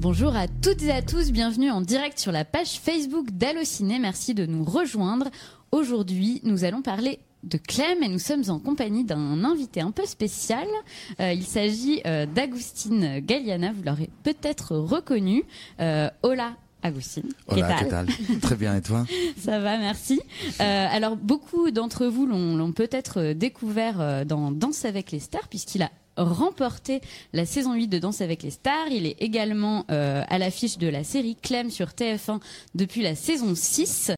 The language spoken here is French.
Bonjour à toutes et à tous, bienvenue en direct sur la page Facebook d'Allociné. Merci de nous rejoindre. Aujourd'hui, nous allons parler de Clem et nous sommes en compagnie d'un invité un peu spécial. Euh, il s'agit euh, d'Agustine Galliana, vous l'aurez peut-être reconnu. Euh, hola Agustine. Hola, ¿qué tal? Très bien, et toi? Ça va, merci. Euh, alors, beaucoup d'entre vous l'ont peut-être découvert dans Danse avec les stars, puisqu'il a remporté la saison 8 de Danse avec les stars. Il est également euh, à l'affiche de la série Clem sur TF1 depuis la saison 6.